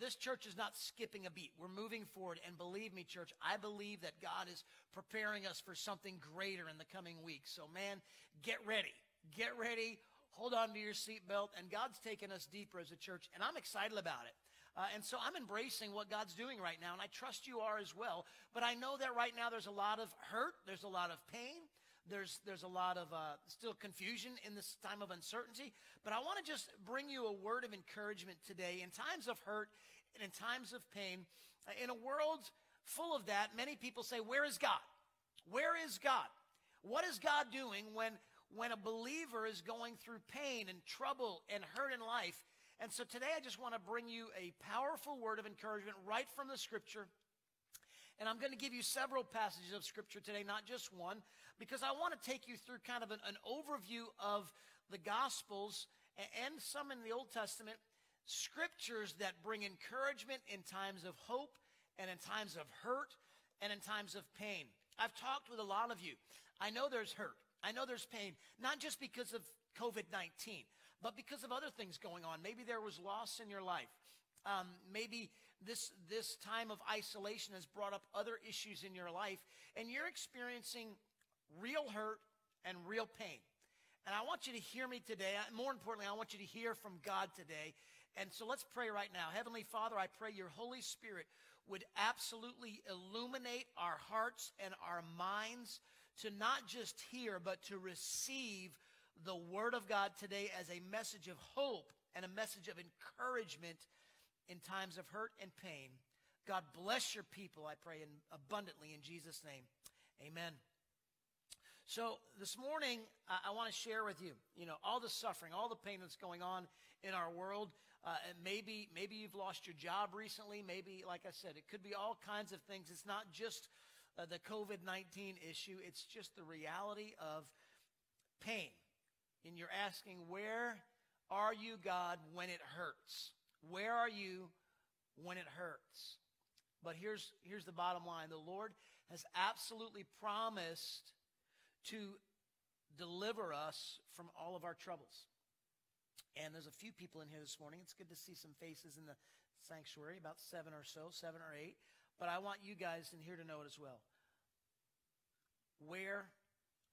this church is not skipping a beat. We're moving forward. And believe me, church, I believe that God is preparing us for something greater in the coming weeks. So, man, get ready. Get ready. Hold on to your seatbelt. And God's taking us deeper as a church. And I'm excited about it. Uh, and so I'm embracing what God's doing right now, and I trust you are as well. But I know that right now there's a lot of hurt, there's a lot of pain, there's, there's a lot of uh, still confusion in this time of uncertainty. But I want to just bring you a word of encouragement today. In times of hurt and in times of pain, in a world full of that, many people say, Where is God? Where is God? What is God doing when, when a believer is going through pain and trouble and hurt in life? And so today I just want to bring you a powerful word of encouragement right from the scripture. And I'm going to give you several passages of scripture today, not just one, because I want to take you through kind of an, an overview of the gospels and some in the Old Testament scriptures that bring encouragement in times of hope and in times of hurt and in times of pain. I've talked with a lot of you. I know there's hurt. I know there's pain, not just because of COVID 19, but because of other things going on. Maybe there was loss in your life. Um, maybe this, this time of isolation has brought up other issues in your life, and you're experiencing real hurt and real pain. And I want you to hear me today. More importantly, I want you to hear from God today. And so let's pray right now. Heavenly Father, I pray your Holy Spirit would absolutely illuminate our hearts and our minds to not just hear, but to receive the Word of God today as a message of hope and a message of encouragement in times of hurt and pain. God bless your people, I pray, abundantly in Jesus' name. Amen. So this morning, I, I want to share with you, you know, all the suffering, all the pain that's going on in our world. Uh, and maybe, maybe you've lost your job recently. Maybe, like I said, it could be all kinds of things. It's not just uh, the COVID 19 issue, it's just the reality of pain and you're asking, Where are you, God, when it hurts? Where are you when it hurts? But here's, here's the bottom line the Lord has absolutely promised to deliver us from all of our troubles. And there's a few people in here this morning. It's good to see some faces in the sanctuary, about seven or so, seven or eight. But I want you guys in here to know it as well. Where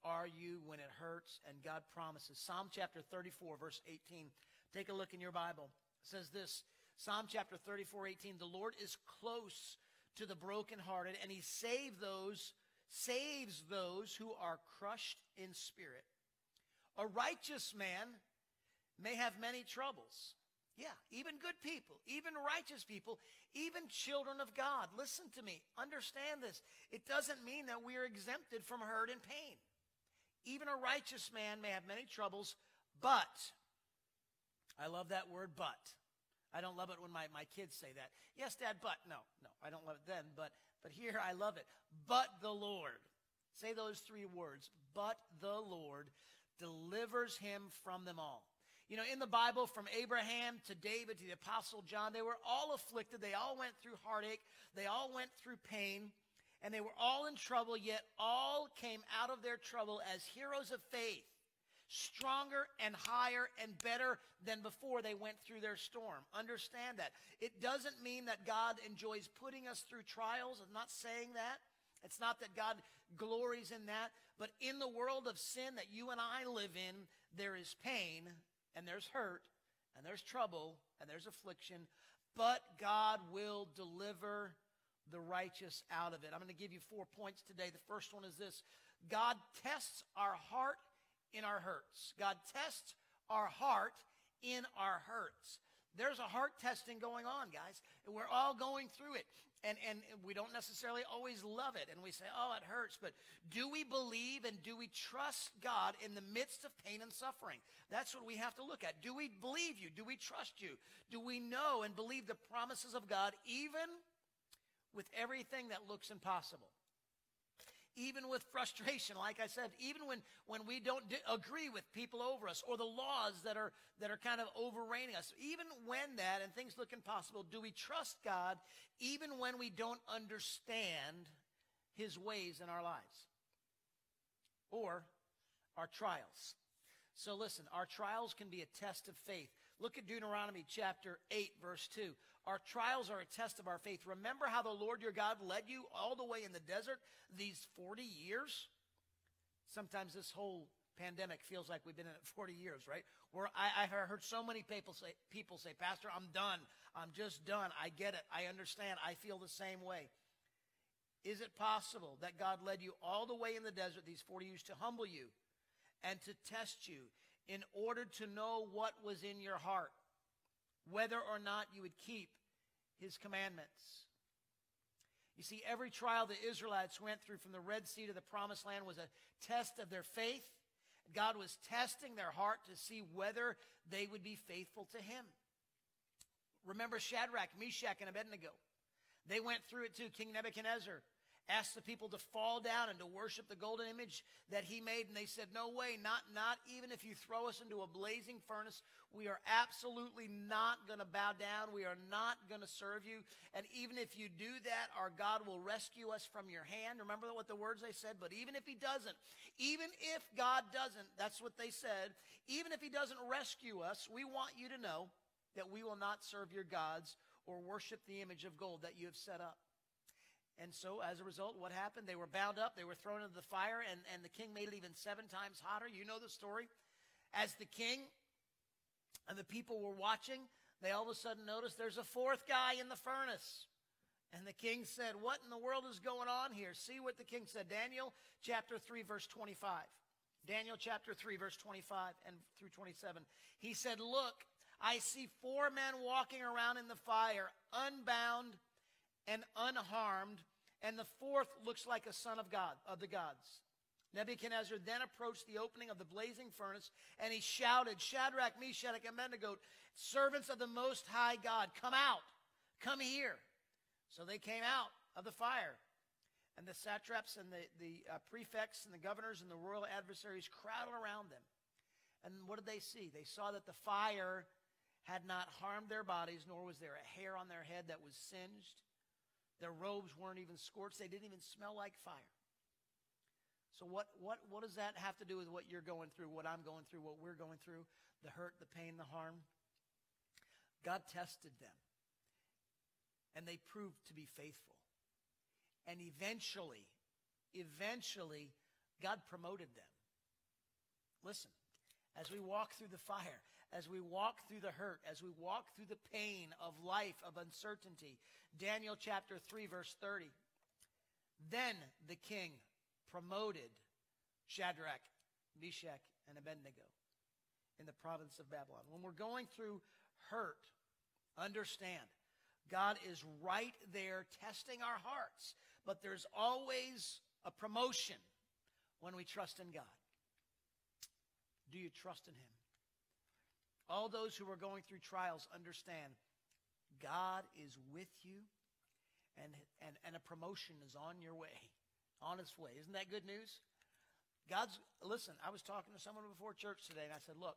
are you when it hurts? And God promises. Psalm chapter 34, verse 18. Take a look in your Bible. It says this Psalm chapter 34, 18. The Lord is close to the brokenhearted, and he save those, saves those who are crushed in spirit. A righteous man may have many troubles. Yeah, even good people, even righteous people, even children of God. Listen to me. Understand this. It doesn't mean that we are exempted from hurt and pain. Even a righteous man may have many troubles, but, I love that word, but. I don't love it when my, my kids say that. Yes, Dad, but. No, no, I don't love it then, but, but here I love it. But the Lord. Say those three words. But the Lord delivers him from them all. You know, in the Bible, from Abraham to David to the Apostle John, they were all afflicted. They all went through heartache. They all went through pain and they were all in trouble, yet all came out of their trouble as heroes of faith, stronger and higher and better than before they went through their storm. Understand that. It doesn't mean that God enjoys putting us through trials. I'm not saying that. It's not that God glories in that. But in the world of sin that you and I live in, there is pain and there's hurt and there's trouble and there's affliction. But God will deliver the righteous out of it. I'm going to give you four points today. The first one is this God tests our heart in our hurts. God tests our heart in our hurts. There's a heart testing going on, guys. We're all going through it. And, and we don't necessarily always love it. And we say, oh, it hurts. But do we believe and do we trust God in the midst of pain and suffering? That's what we have to look at. Do we believe you? Do we trust you? Do we know and believe the promises of God even with everything that looks impossible. Even with frustration, like I said, even when, when we don't agree with people over us or the laws that are, that are kind of overreigning us, even when that and things look impossible, do we trust God even when we don't understand his ways in our lives? Or our trials. So listen, our trials can be a test of faith. Look at Deuteronomy chapter 8, verse 2. Our trials are a test of our faith. Remember how the Lord your God led you all the way in the desert these 40 years? Sometimes this whole pandemic feels like we've been in it 40 years, right? Where I, have heard so many people say, people say, Pastor, I'm done. I'm just done. I get it. I understand. I feel the same way. Is it possible that God led you all the way in the desert these 40 years to humble you and to test you in order to know what was in your heart, whether or not you would keep his commandments? You see, every trial the Israelites went through from the Red Sea to the Promised Land was a test of their faith. God was testing their heart to see whether they would be faithful to him. Remember Shadrach, Meshach, and Abednego. They went through it too. King Nebuchadnezzar asked the people to fall down and to worship the golden image that he made and they said no way not not even if you throw us into a blazing furnace we are absolutely not going to bow down we are not going to serve you and even if you do that our god will rescue us from your hand. Remember what the words they said? But even if he doesn't even if god doesn't that's what they said even if he doesn't rescue us we want you to know that we will not serve your gods or worship the image of gold that you have set up and so, as a result, what happened? They were bound up, they were thrown into the fire, and, and the king made it even seven times hotter. You know the story. As the king and the people were watching, they all of a sudden noticed there's a fourth guy in the furnace. And the king said, What in the world is going on here? See what the king said. Daniel chapter 3, verse 25. Daniel chapter 3, verse 25 and through 27. He said, Look, I see four men walking around in the fire, unbound and unharmed, and the fourth looks like a son of God, of the gods. Nebuchadnezzar then approached the opening of the blazing furnace, and he shouted, Shadrach, Meshach, and Abednego, servants of the Most High God, come out, come here. So they came out of the fire. And the satraps and the, the uh, prefects and the governors and the royal adversaries crowded around them. And what did they see? They saw that the fire had not harmed their bodies, nor was there a hair on their head that was singed. Their robes weren't even scorched. They didn't even smell like fire. So what, what, what does that have to do with what you're going through, what I'm going through, what we're going through, the hurt, the pain, the harm? God tested them. And they proved to be faithful. And eventually, eventually, God promoted them. Listen, as we walk through the fire, as we walk through the hurt, as we walk through the pain of life, of uncertainty. Daniel chapter 3, verse 30. Then the king promoted Shadrach, Meshach, and Abednego in the province of Babylon. When we're going through hurt, understand God is right there testing our hearts, but there's always a promotion when we trust in God. Do you trust in Him? All those who are going through trials understand God is with you and, and, and a promotion is on your way, on its way. Isn't that good news? God's, listen, I was talking to someone before church today and I said, look,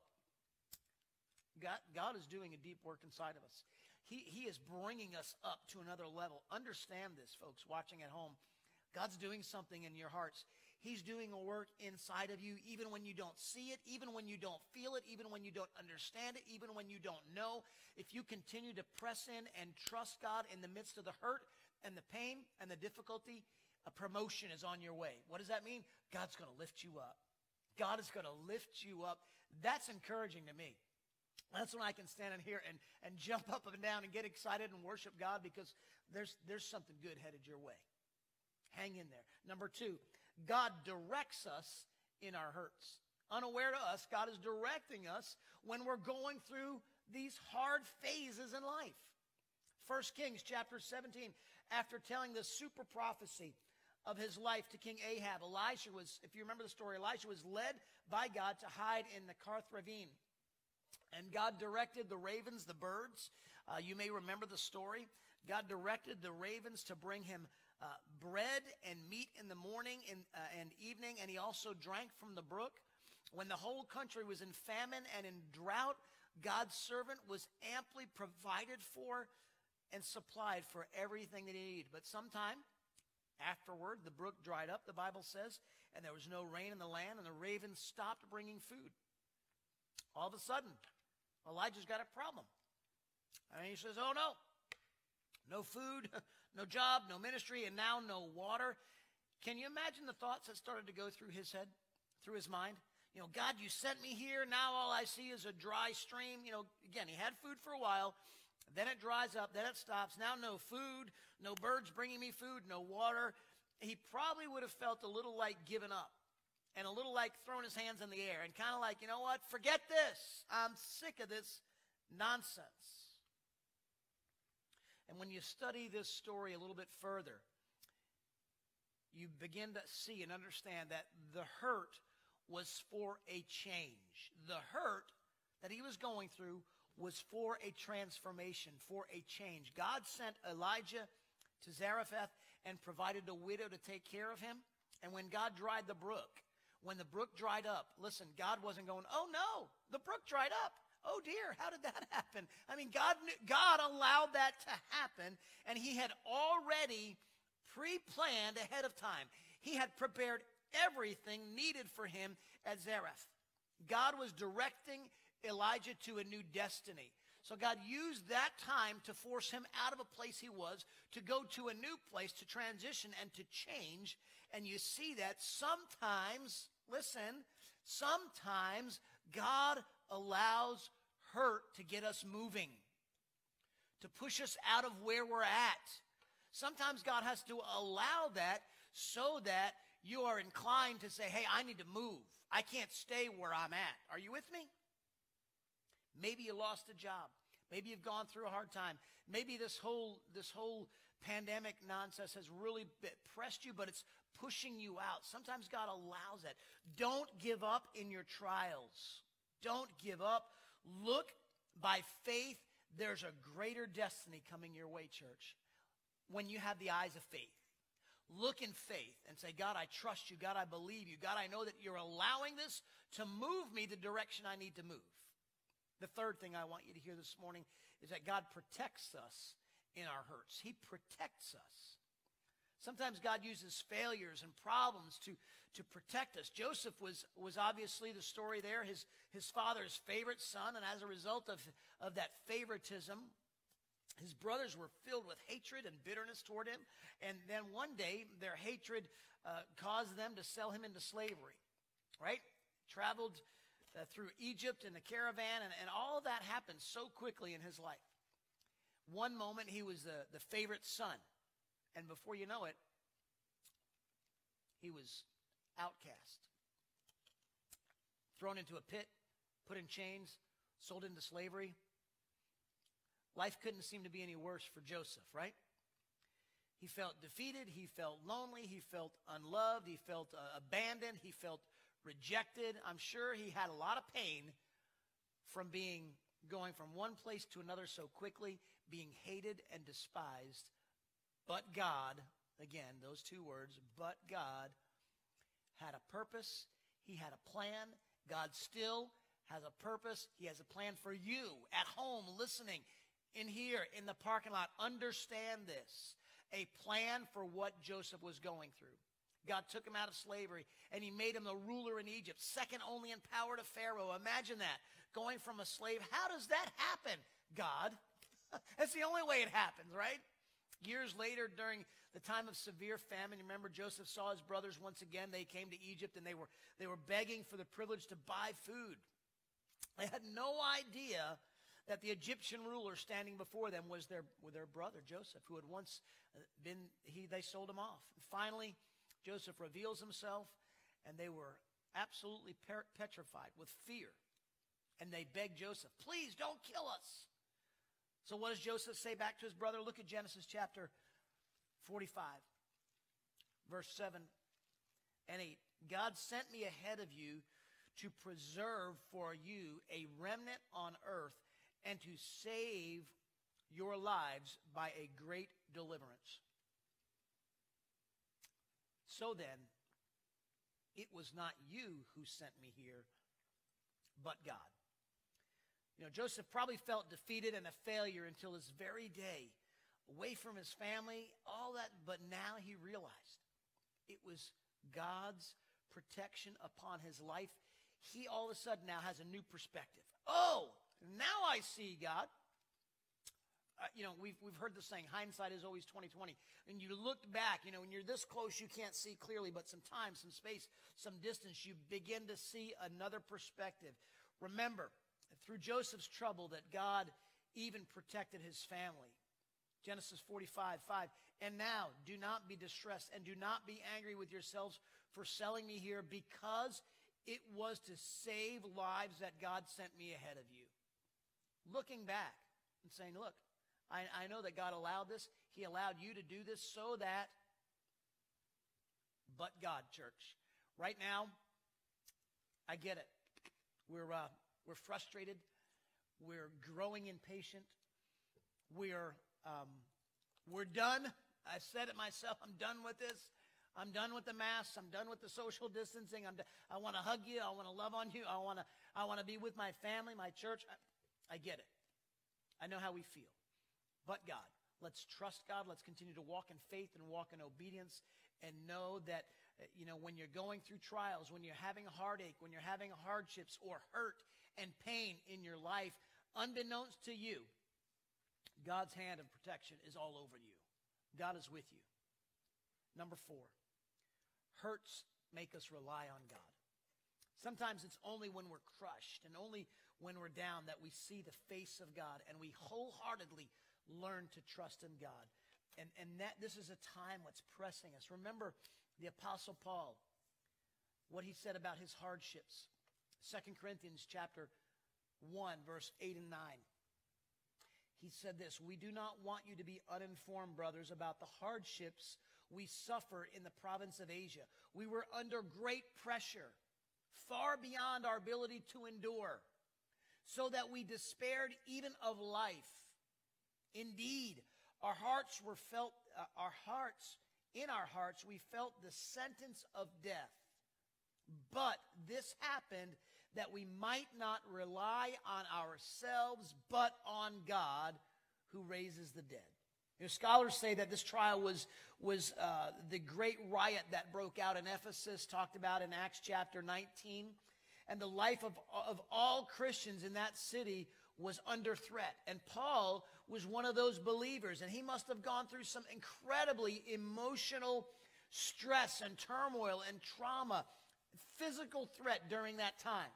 God, God is doing a deep work inside of us. He, he is bringing us up to another level. Understand this, folks, watching at home. God's doing something in your hearts. He's doing a work inside of you, even when you don't see it, even when you don't feel it, even when you don't understand it, even when you don't know. If you continue to press in and trust God in the midst of the hurt and the pain and the difficulty, a promotion is on your way. What does that mean? God's going to lift you up. God is going to lift you up. That's encouraging to me. That's when I can stand in here and, and jump up and down and get excited and worship God because there's, there's something good headed your way. Hang in there. Number two, God directs us in our hurts. Unaware to us, God is directing us when we're going through these hard phases in life. 1 Kings chapter 17, after telling the super prophecy of his life to King Ahab, Elijah was, if you remember the story, Elijah was led by God to hide in the Kerith ravine. And God directed the ravens, the birds. Uh, you may remember the story. God directed the ravens to bring him uh, bread and meat in the morning and, uh, and evening, and he also drank from the brook. When the whole country was in famine and in drought, God's servant was amply provided for and supplied for everything that he needed. But sometime afterward, the brook dried up, the Bible says, and there was no rain in the land, and the ravens stopped bringing food. All of a sudden, Elijah's got a problem. And he says, Oh no, no food, no job, no ministry, and now no water. Can you imagine the thoughts that started to go through his head, through his mind? You know, God, you sent me here. Now all I see is a dry stream. You know, again, he had food for a while. Then it dries up. Then it stops. Now no food, no birds bringing me food, no water. He probably would have felt a little like giving up and a little like throwing his hands in the air and kind of like, you know what? Forget this. I'm sick of this nonsense. And when you study this story a little bit further, you begin to see and understand that the hurt was for a change. The hurt that he was going through was for a transformation, for a change. God sent Elijah to Zarephath and provided a widow to take care of him. And when God dried the brook, when the brook dried up, listen, God wasn't going, oh no, the brook dried up. Oh dear, how did that happen? I mean, God, God allowed that to happen, and He had already pre planned ahead of time. He had prepared everything needed for him at Zarephath. God was directing Elijah to a new destiny. So God used that time to force him out of a place he was to go to a new place to transition and to change. And you see that sometimes, listen, sometimes God allows hurt to get us moving, to push us out of where we're at. Sometimes God has to allow that so that you are inclined to say, hey, I need to move. I can't stay where I'm at. Are you with me? Maybe you lost a job. Maybe you've gone through a hard time. Maybe this whole, this whole pandemic nonsense has really pressed you, but it's pushing you out. Sometimes God allows that. Don't give up in your trials. Don't give up. Look by faith. There's a greater destiny coming your way, church, when you have the eyes of faith. Look in faith and say, God, I trust you. God, I believe you. God, I know that you're allowing this to move me the direction I need to move. The third thing I want you to hear this morning is that God protects us in our hurts. He protects us. Sometimes God uses failures and problems to, to protect us. Joseph was, was obviously the story there, his, his father's favorite son, and as a result of, of that favoritism, his brothers were filled with hatred and bitterness toward him. And then one day, their hatred uh, caused them to sell him into slavery, right? Traveled uh, through Egypt in the caravan, and, and all that happened so quickly in his life. One moment, he was the, the favorite son. And before you know it, he was outcast, thrown into a pit, put in chains, sold into slavery. Life couldn't seem to be any worse for Joseph, right? He felt defeated. He felt lonely. He felt unloved. He felt uh, abandoned. He felt rejected. I'm sure he had a lot of pain from being going from one place to another so quickly, being hated and despised but God, again, those two words, but God had a purpose. He had a plan. God still has a purpose. He has a plan for you at home, listening, in here, in the parking lot. Understand this. A plan for what Joseph was going through. God took him out of slavery and he made him the ruler in Egypt, second only in power to Pharaoh. Imagine that. Going from a slave. How does that happen, God? That's the only way it happens, right? Years later, during the time of severe famine, remember Joseph saw his brothers once again. They came to Egypt and they were, they were begging for the privilege to buy food. They had no idea that the Egyptian ruler standing before them was their, their brother Joseph, who had once uh, been, he, they sold him off. Finally, Joseph reveals himself, and they were absolutely petrified with fear. And they begged Joseph, please don't kill us. So what does Joseph say back to his brother? Look at Genesis chapter 45, verse 7 and 8. God sent me ahead of you to preserve for you a remnant on earth and to save your lives by a great deliverance. So then, it was not you who sent me here, but God. You know, Joseph probably felt defeated and a failure until this very day, away from his family, all that, but now he realized it was God's protection upon his life. He all of a sudden now has a new perspective. Oh, Now I see, God. Uh, you know, we've, we've heard the saying, hindsight is always 2020. And you look back, you know, when you're this close, you can't see clearly, but some time, some space, some distance, you begin to see another perspective. Remember, through Joseph's trouble, that God even protected his family. Genesis 45, 5. And now, do not be distressed and do not be angry with yourselves for selling me here because it was to save lives that God sent me ahead of you. Looking back and saying, look, I, I know that God allowed this. He allowed you to do this so that, but God, church. Right now, I get it. We're, uh, we're frustrated. We're growing impatient. We're, um, we're done. I said it myself. I'm done with this. I'm done with the masks. I'm done with the social distancing. I'm I want to hug you. I want to love on you. I want to I want to be with my family, my church. I, I get it. I know how we feel but God. Let's trust God. Let's continue to walk in faith and walk in obedience and know that, uh, you know, when you're going through trials, when you're having heartache, when you're having hardships or hurt and pain in your life, unbeknownst to you, God's hand of protection is all over you. God is with you. Number four, hurts make us rely on God. Sometimes it's only when we're crushed and only when we're down that we see the face of God and we wholeheartedly learn to trust in God. And, and that this is a time what's pressing us. Remember the Apostle Paul, what he said about his hardships. 2 Corinthians chapter 1, verse 8 and 9. He said this We do not want you to be uninformed, brothers, about the hardships we suffer in the province of Asia. We were under great pressure, far beyond our ability to endure, so that we despaired even of life. Indeed, our hearts were felt, uh, our hearts, in our hearts, we felt the sentence of death. But this happened that we might not rely on ourselves, but on God who raises the dead. You know, scholars say that this trial was, was uh, the great riot that broke out in Ephesus, talked about in Acts chapter 19. And the life of, of all Christians in that city was under threat. And Paul was one of those believers, and he must have gone through some incredibly emotional stress and turmoil and trauma, physical threat during that time.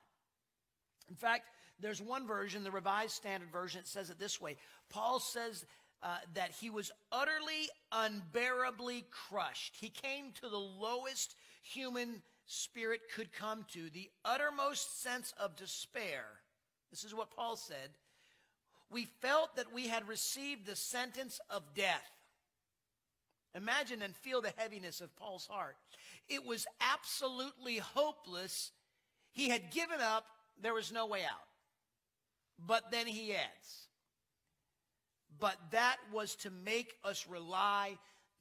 In fact, there's one version, the Revised Standard Version, says it this way Paul says uh, that he was utterly, unbearably crushed. He came to the lowest human spirit could come to, the uttermost sense of despair. This is what Paul said we felt that we had received the sentence of death. Imagine and feel the heaviness of Paul's heart. It was absolutely hopeless. He had given up, there was no way out. But then he adds, but that was to make us rely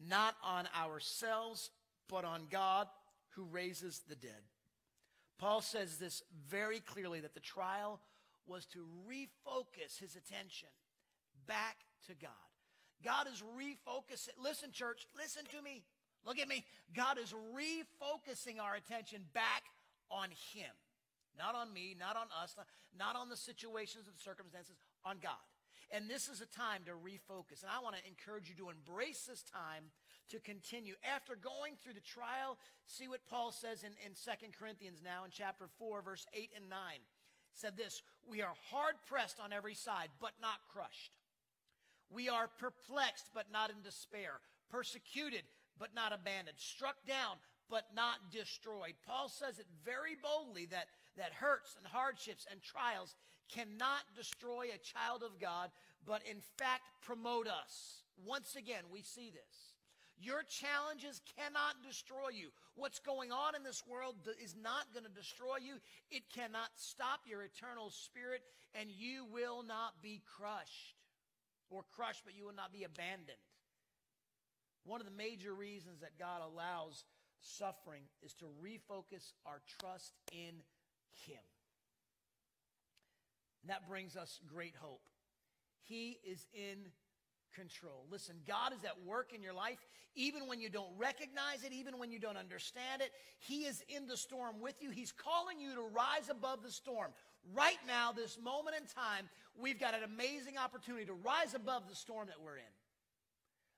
not on ourselves, but on God who raises the dead. Paul says this very clearly that the trial was to refocus his attention back to God. God is refocusing. Listen, church, listen to me. Look at me. God is refocusing our attention back on Him. Not on me, not on us, not on the situations and circumstances, on God. And this is a time to refocus. And I want to encourage you to embrace this time to continue. After going through the trial, see what Paul says in, in 2 Corinthians now in chapter 4, verse 8 and 9 said this We are hard pressed on every side, but not crushed. We are perplexed, but not in despair. Persecuted, but not abandoned. Struck down, but not destroyed. Paul says it very boldly that, that hurts and hardships and trials cannot destroy a child of God, but in fact promote us. Once again, we see this. Your challenges cannot destroy you. What's going on in this world is not going to destroy you. It cannot stop your eternal spirit, and you will not be crushed. Or crushed, but you will not be abandoned. One of the major reasons that God allows suffering is to refocus our trust in Him. And that brings us great hope. He is in control. Listen, God is at work in your life, even when you don't recognize it, even when you don't understand it. He is in the storm with you. He's calling you to rise above the storm, Right now, this moment in time, we've got an amazing opportunity to rise above the storm that we're in.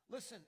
Listen,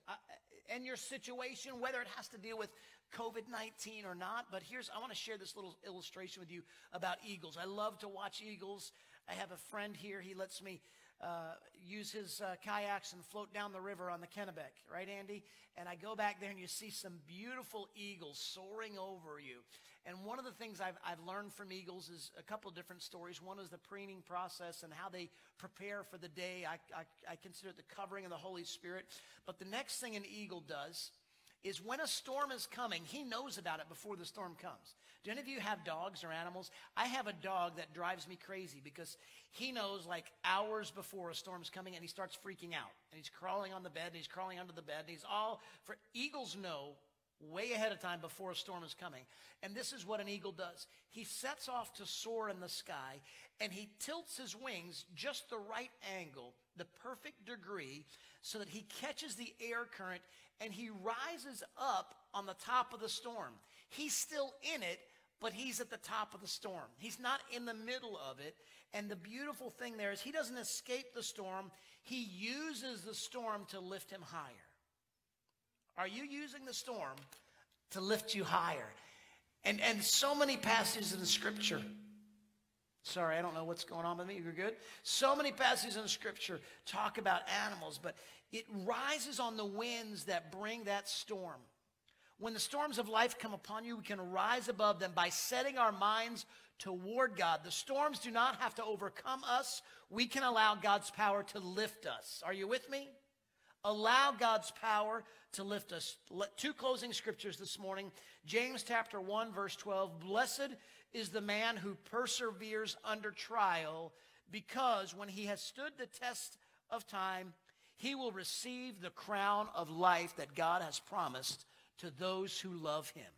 and your situation, whether it has to deal with COVID 19 or not, but here's, I want to share this little illustration with you about eagles. I love to watch eagles. I have a friend here, he lets me uh, use his uh, kayaks and float down the river on the Kennebec, right, Andy? And I go back there and you see some beautiful eagles soaring over you. And one of the things I've, I've learned from eagles is a couple of different stories. One is the preening process and how they prepare for the day. I, I, I consider it the covering of the Holy Spirit. But the next thing an eagle does is when a storm is coming, he knows about it before the storm comes. Do any of you have dogs or animals? I have a dog that drives me crazy because he knows like hours before a storm's coming and he starts freaking out. And he's crawling on the bed and he's crawling under the bed and he's all for eagles know way ahead of time before a storm is coming. And this is what an eagle does. He sets off to soar in the sky and he tilts his wings just the right angle, the perfect degree, so that he catches the air current and he rises up on the top of the storm. He's still in it, but he's at the top of the storm. He's not in the middle of it. And the beautiful thing there is he doesn't escape the storm, he uses the storm to lift him higher. Are you using the storm to lift you higher? And, and so many passages in the scripture. Sorry, I don't know what's going on with me. You're good? So many passages in the scripture talk about animals, but it rises on the winds that bring that storm. When the storms of life come upon you, we can rise above them by setting our minds toward God. The storms do not have to overcome us. We can allow God's power to lift us. Are you with me? Allow God's power to lift us. Two closing scriptures this morning. James chapter 1 verse 12. Blessed is the man who perseveres under trial because when he has stood the test of time, he will receive the crown of life that God has promised to those who love him.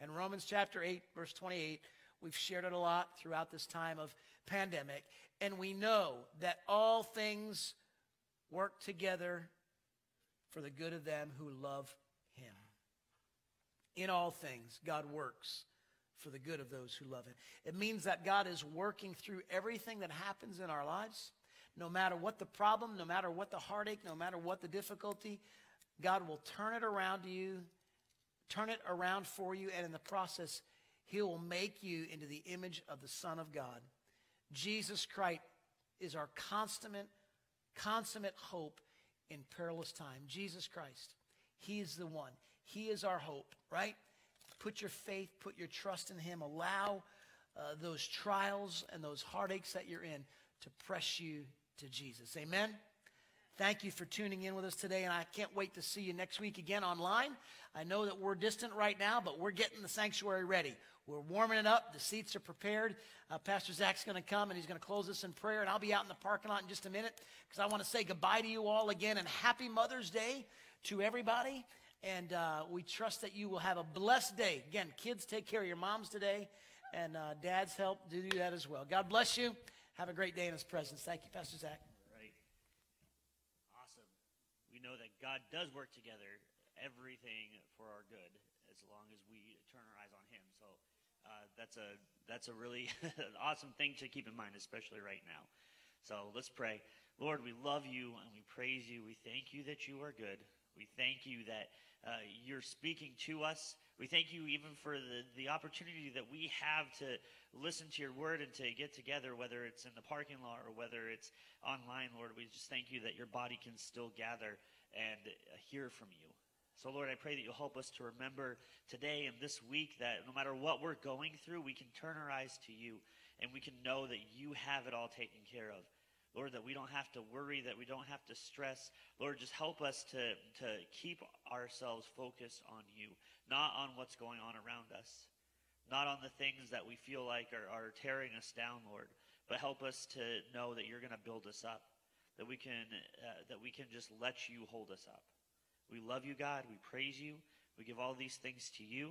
And Romans chapter 8, verse 28, we've shared it a lot throughout this time of pandemic. And we know that all things work together for the good of them who love him. In all things, God works for the good of those who love him. It means that God is working through everything that happens in our lives. No matter what the problem, no matter what the heartache, no matter what the difficulty, God will turn it around to you, turn it around for you, and in the process, He will make you into the image of the Son of God. Jesus Christ is our consummate, consummate hope in perilous time. Jesus Christ, He is the one. He is our hope, right? Put your faith, put your trust in Him. Allow uh, those trials and those heartaches that you're in to press you to Jesus. Amen. Thank you for tuning in with us today, and I can't wait to see you next week again online. I know that we're distant right now, but we're getting the sanctuary ready. We're warming it up. The seats are prepared. Uh, Pastor Zach's going to come, and he's going to close us in prayer, and I'll be out in the parking lot in just a minute because I want to say goodbye to you all again, and happy Mother's Day to everybody. And uh, we trust that you will have a blessed day. Again, kids, take care of your moms today, and uh, dads help do that as well. God bless you. Have a great day in His presence. Thank you, Pastor Zach know that God does work together everything for our good as long as we turn our eyes on Him. So uh, that's a that's a really awesome thing to keep in mind, especially right now. So let's pray. Lord, we love you and we praise you. We thank you that you are good. We thank you that uh, you're speaking to us. We thank you even for the, the opportunity that we have to listen to your word and to get together, whether it's in the parking lot or whether it's online, Lord. We just thank you that your body can still gather and uh, hear from you. So, Lord, I pray that you'll help us to remember today and this week that no matter what we're going through, we can turn our eyes to you and we can know that you have it all taken care of. Lord, that we don't have to worry, that we don't have to stress. Lord, just help us to, to keep ourselves focused on you, not on what's going on around us, not on the things that we feel like are, are tearing us down, Lord, but help us to know that you're going to build us up that we can uh, that we can just let you hold us up. We love you, God. We praise you. We give all these things to you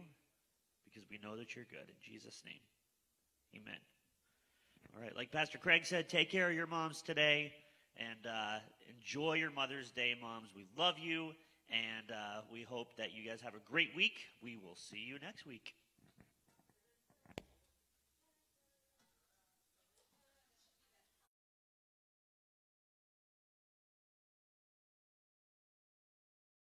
because we know that you're good. In Jesus' name, Amen. All right, like Pastor Craig said, take care of your moms today and uh, enjoy your Mother's Day, moms. We love you, and uh, we hope that you guys have a great week. We will see you next week.